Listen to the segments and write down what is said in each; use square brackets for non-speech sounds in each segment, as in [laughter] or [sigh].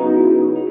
Música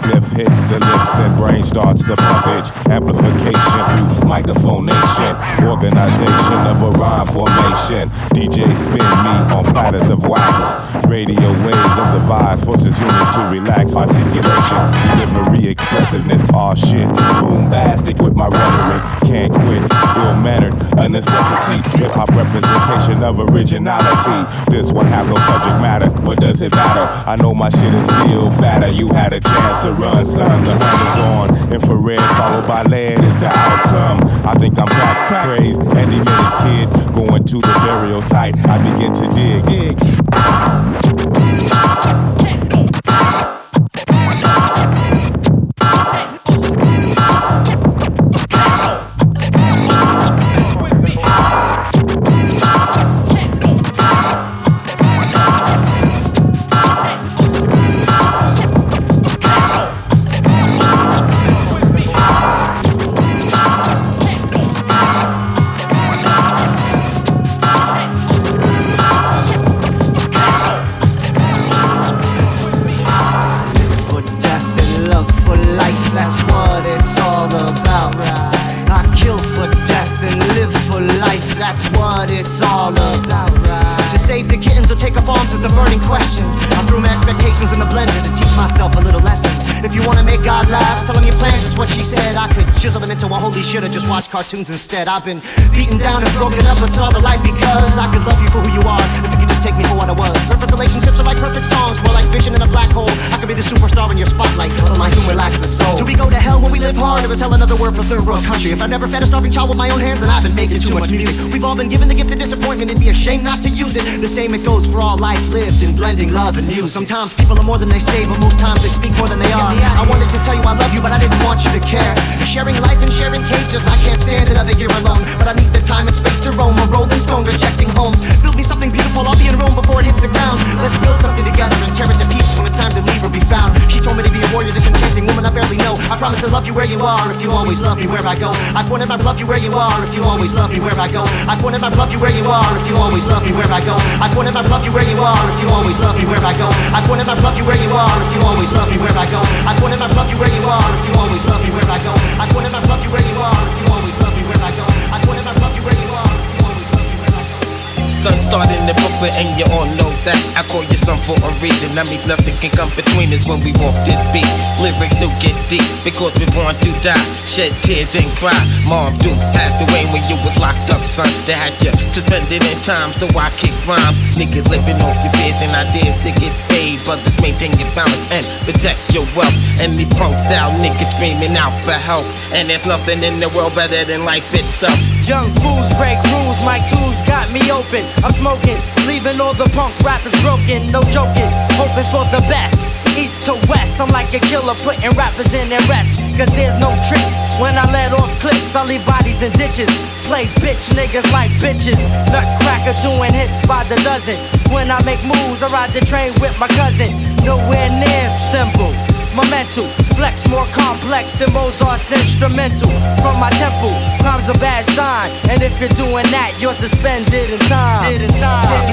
Spliff hits the lips and brain starts the pumpage. Amplification through microphonation. Organization of a rhyme formation. DJ spin me on platters of wax. Radio waves of the vibe forces humans to relax. Articulation, delivery, expressiveness. Aw shit. Boombastic with my rhetoric. Can't quit. Ill mannered, a necessity. Hip hop representation of originality. This one have no subject matter. What does it matter? I know my shit is still fatter. You had a chance to run, son. The hunt is on. Infrared followed by land is the outcome. I think I'm crack crazed. made minute, kid, going to the burial site. I begin to dig. dig. Said. I could chisel them into a holy shit or just watch cartoons instead. I've been beaten down and broken up, but saw the light because I could love you for who you are. If you could just take me for what I was. Perfect relationships are like perfect songs, more like vision in a black hole. I could be the superstar in your spotlight, but my humor lacks the soul. Do we go to hell when we live hard? Or is hell another word for third world country? If I never fed a starving child with my own hands, then I've been making too much music. We've all been given the gift of disappointment, it'd be a shame not to use it. The same it goes for all life lived in blending love and music. Sometimes people are more than they say, but most times they speak more than they are. I wanted to tell you I love you, but I didn't want you to care. Sharing life and sharing cages. I can't stand another year alone, but I need the time and space to roam. A rolling stone rejecting homes. Build me something beautiful, I'll be in Rome before it hits the ground. Let's build something together and tear it to pieces when it's time to leave or be found. She told me to be a warrior, this enchanting woman I barely know. I promise to love you where you are if you always love me where I go. I pointed my love you where you are if you always love me where I go. I pointed my love you where you are if you always love me where I go. I pointed my love you where you are if you always love me where I go. I pointed my love you where you are if you always love me where I go. I pointed my love you where you are if you always love me where I go. I pointed my love you where you are you always love me Sun starting the Brooklyn and you all know that I call you son for a reason. I mean nothing can come between us when we walk this beat. Lyrics still get deep because we're born to die. Shed tears and cry. Mom Dukes passed away when you was locked up, son. They had you suspended in time, so I kick rhymes. Niggas living off your fears and ideas to get paid. but Brothers maintain your balance and protect your wealth. And these punk style niggas screaming out for help. And there's nothing in the world better than life itself. Young fools break rules, my tools got me open. I'm smoking, leaving all the punk rappers broken. No joking, hoping for the best. East to west, I'm like a killer putting rappers in their rest. Cause there's no tricks. When I let off clips, I leave bodies in ditches. Play bitch niggas like bitches. Nutcracker doing hits by the dozen. When I make moves, I ride the train with my cousin. Nowhere near simple. My mental flex more complex than Mozart's instrumental. From my temple, crime's a bad sign. And if you're doing that, you're suspended in time. Did in time.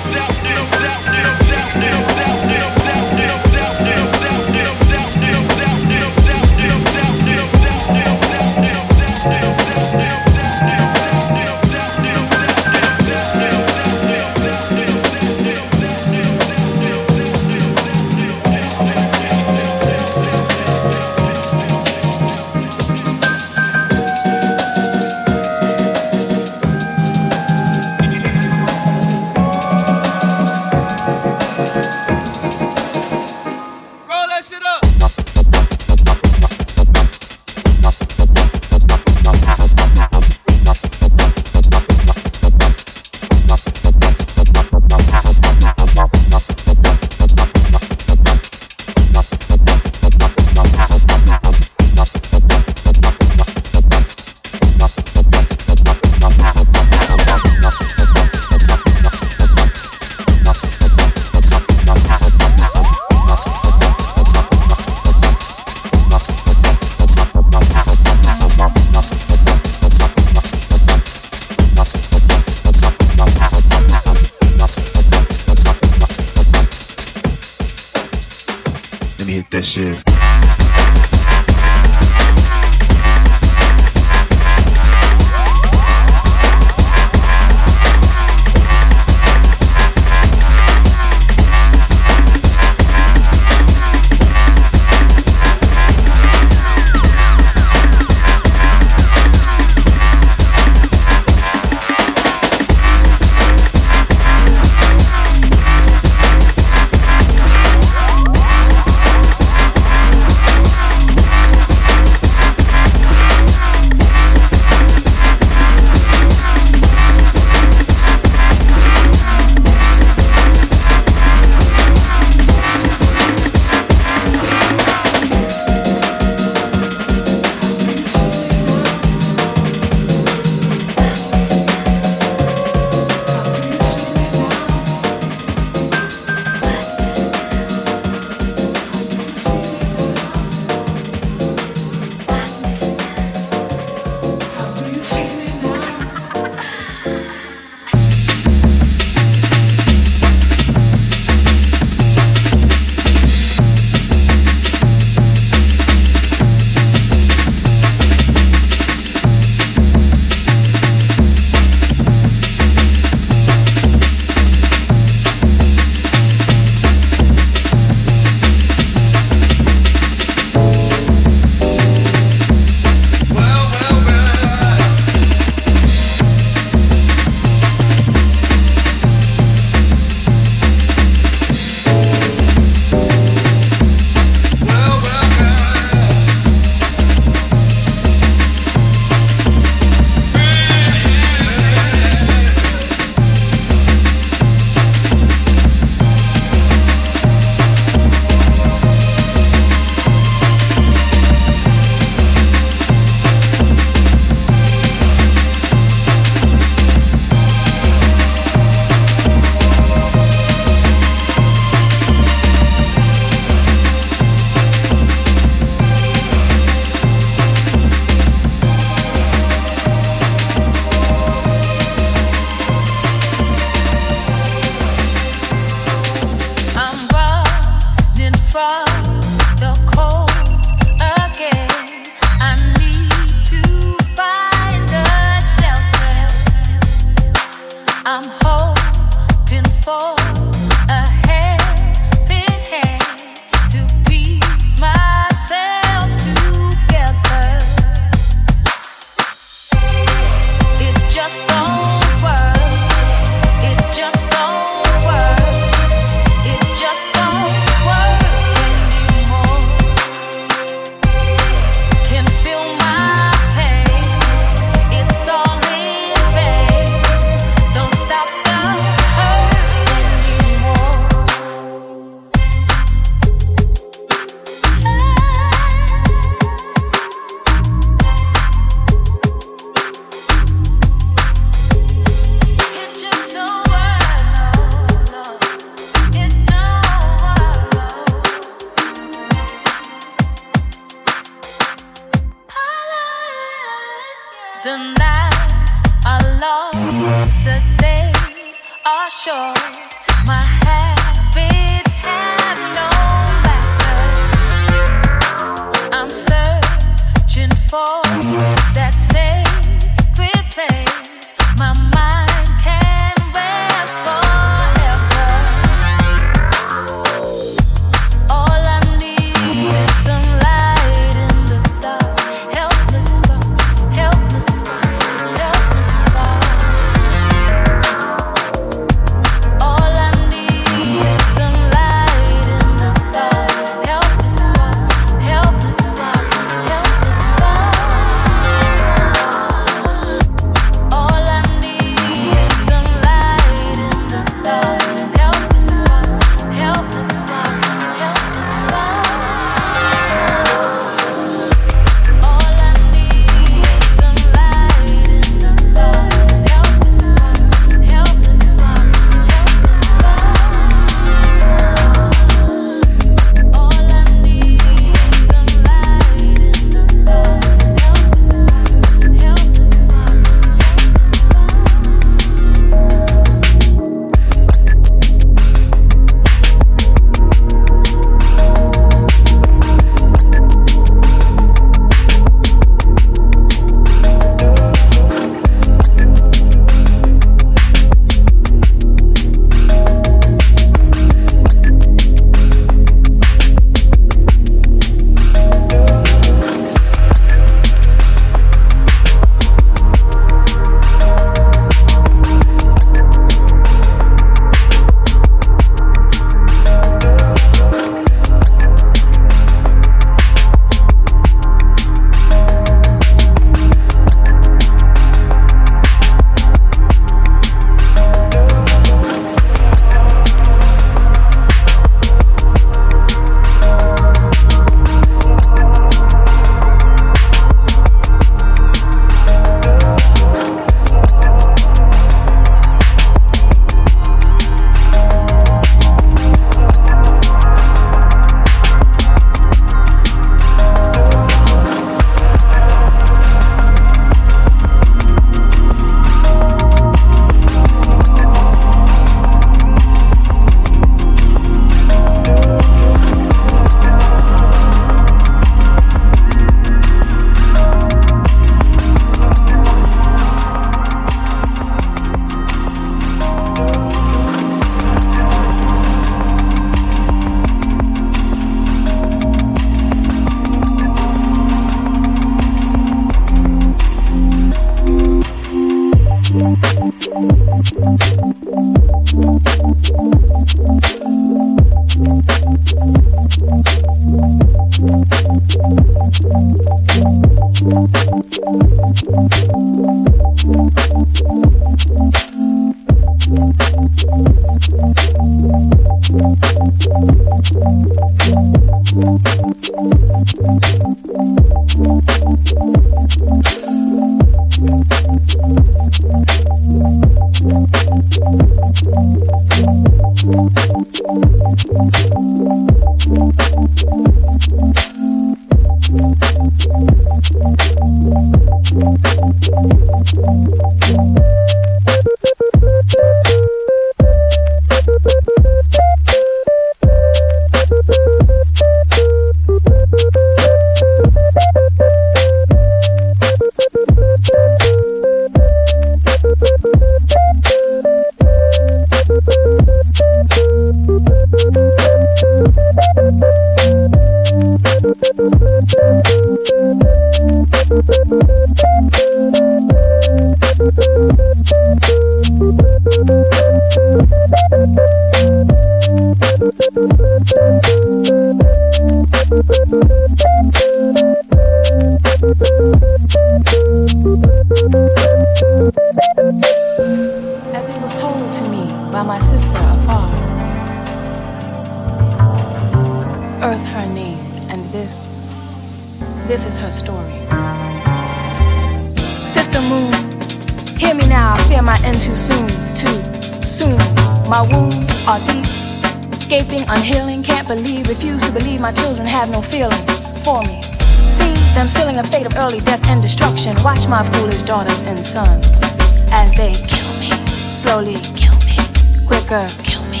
Have no feelings for me. See them sealing a fate of early death and destruction. Watch my foolish daughters and sons as they kill me, slowly kill me, quicker kill me.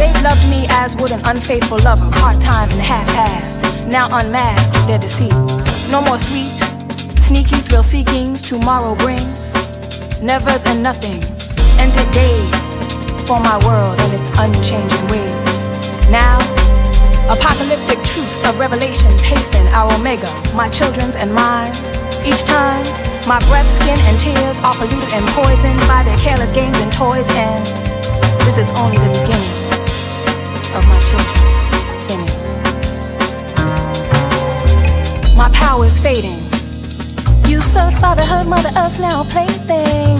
They've loved me as would an unfaithful lover, part time and half assed. Now unmasked their deceit. No more sweet, sneaky thrill seekings tomorrow brings. Nevers and nothings, ended days for my world and its unchanging ways. Now, apocalyptic truths of revelations hasten our omega, my children's and mine. Each time, my breath, skin, and tears are polluted and poisoned by their careless games and toys, and this is only the beginning of my children's sinning. My power is fading. Usurped by the Mother Earth's now plaything.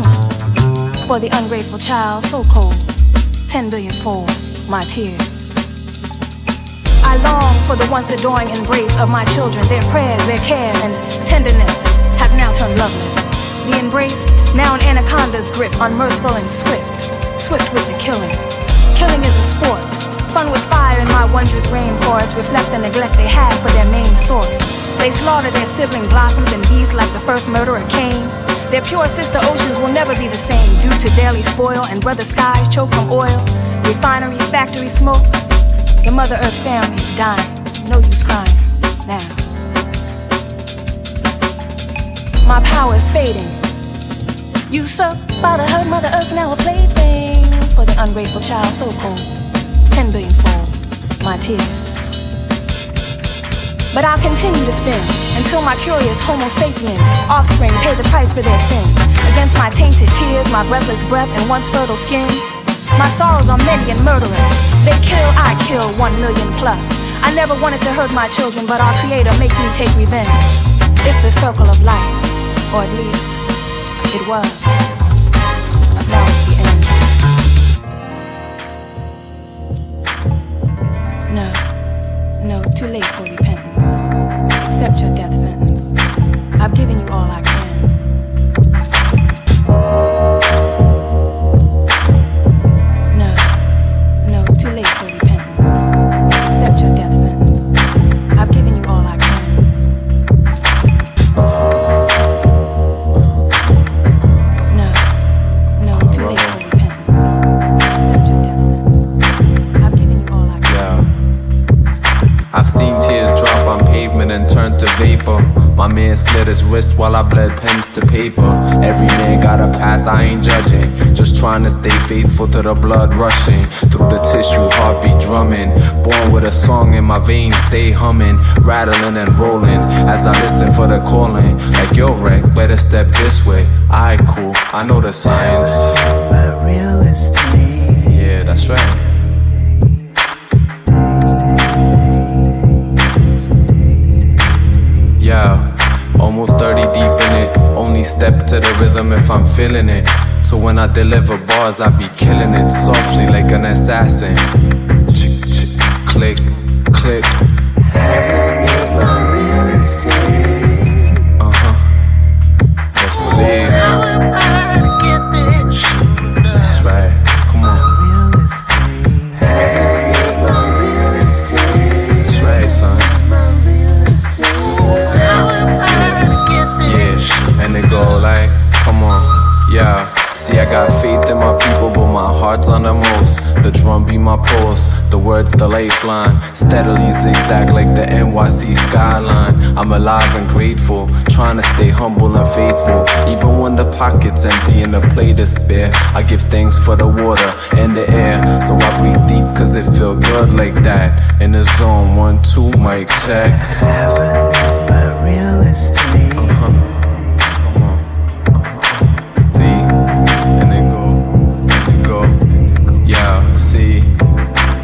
For the ungrateful child, so cold, ten billion fold my tears. I long for the once adoring embrace of my children. Their prayers, their care, and tenderness has now turned loveless. The embrace, now an anaconda's grip, unmerciful and swift, swift with the killing. Killing is a sport, fun with fire in my wondrous rainforest, reflect the neglect they had for their main source. They slaughter their sibling blossoms and bees like the first murderer Cain. Their pure sister oceans will never be the same due to daily spoil and brother skies choke from oil, refinery, factory smoke. The Mother Earth family is dying. No use crying now. My power is fading. Usurped by the herd, Mother Earth now a plaything for the ungrateful child, so cold. Ten billion fold my tears. But I'll continue to spin until my curious Homo sapien offspring pay the price for their sins. Against my tainted tears, my breathless breath, and once fertile skins. My sorrows are many and murderous. They kill, I kill, one million plus. I never wanted to hurt my children, but our Creator makes me take revenge. It's the circle of life, or at least it was. Now it's the end. No, no, it's too late for repentance. Accept your death sentence. I've given you all I can. And turn to vapor. My man slit his wrist while I bled pens to paper. Every man got a path, I ain't judging. Just trying to stay faithful to the blood rushing through the tissue, heartbeat drumming. Born with a song in my veins, stay humming, rattling and rolling as I listen for the calling. Like yo, wreck, better step this way. I cool, I know the signs. Yeah, that's right. Yeah, almost 30 deep in it. Only step to the rhythm if I'm feeling it. So when I deliver bars, I be killing it softly like an assassin. Click, click. On the most. The drum be my pulse, the words the lifeline. Steadily zigzag like the NYC skyline. I'm alive and grateful, trying to stay humble and faithful. Even when the pocket's empty and the plate is spare, I give thanks for the water and the air. So I breathe deep, cause it feel good like that. In the zone, one, two, mic check. Heaven is my real estate. Uh-huh.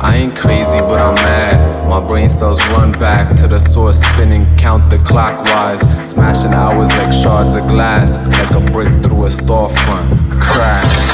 I ain't crazy, but I'm mad. My brain cells run back to the source, spinning, count the clockwise. Smashing hours like shards of glass, like a brick through a storefront. Crash.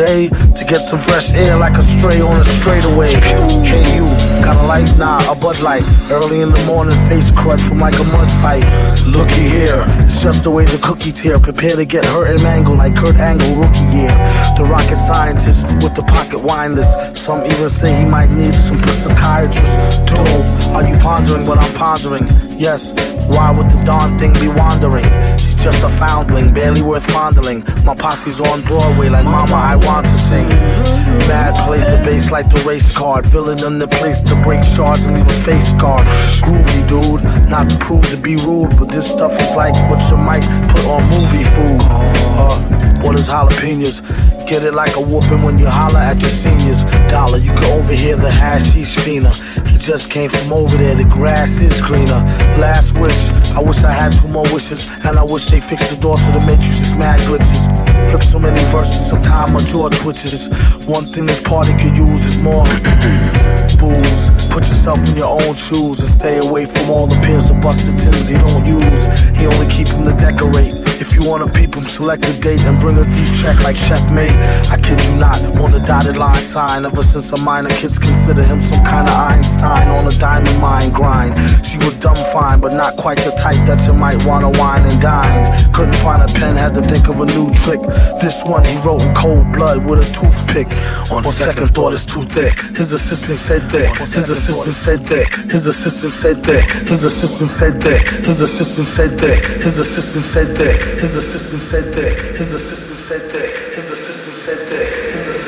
Today to get some fresh air like a stray on a straightaway. Hey you, got a light? Nah, a Bud Light. Early in the morning, face crud from like a mud fight. Looky here, it's just the way the cookie tear. Prepare to get hurt and mangled like Kurt Angle rookie year. The rocket scientist with the pocket wine list. Some even say he might need some psychiatrist. Dope, are you pondering what I'm pondering? Yes, why would the darn thing be wandering? She's just a foundling, barely worth fondling. My posse's on Broadway like Mama, I want to sing. Mad plays the bass like the race card. Villain in the place to break shards and leave a face scar. Groovy dude, not to prove to be rude, but this stuff is like what you might put on movie food. Uh, what is jalapenos? Get it like a whooping when you holler at your seniors. Dollar, you can overhear the hashish fiender. He just came from over there, the grass is greener. Last wish, I wish I had two more wishes, and I wish they fixed the door to the matrix. Mad glitches. Flip so many verses, sometimes my jaw twitches. One thing this party could use is more [laughs] booze. Put yourself in your own shoes and stay away from all the peers of busted tins he don't use. He only keep them to decorate. If you wanna peep him, select a date and bring a deep check like checkmate. I kid you not, on the dotted line sign. Ever since a minor, kids consider him some kind of Einstein on a diamond mine grind. She was dumb fine, but not quite the type that you might wanna wine and dine. Couldn't find a pen, had to think of a new trick. This one he wrote in cold blood with a toothpick. On second thought, it's too thick. His assistant said thick. His assistant said thick. His assistant said thick. His assistant said thick. His assistant said thick. His assistant said thick. His assistant said thick. His assistant said thick. His assistant said thick. His assistant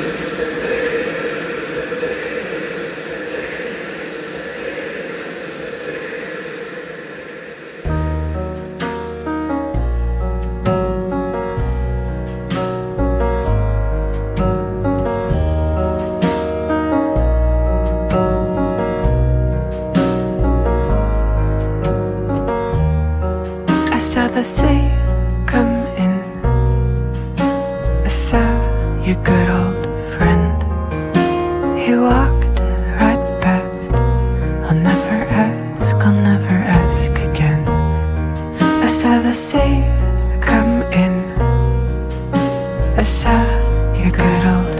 come in. I saw your good old friend. He walked right past. I'll never ask, I'll never ask again. I saw the sea come in. I saw your good old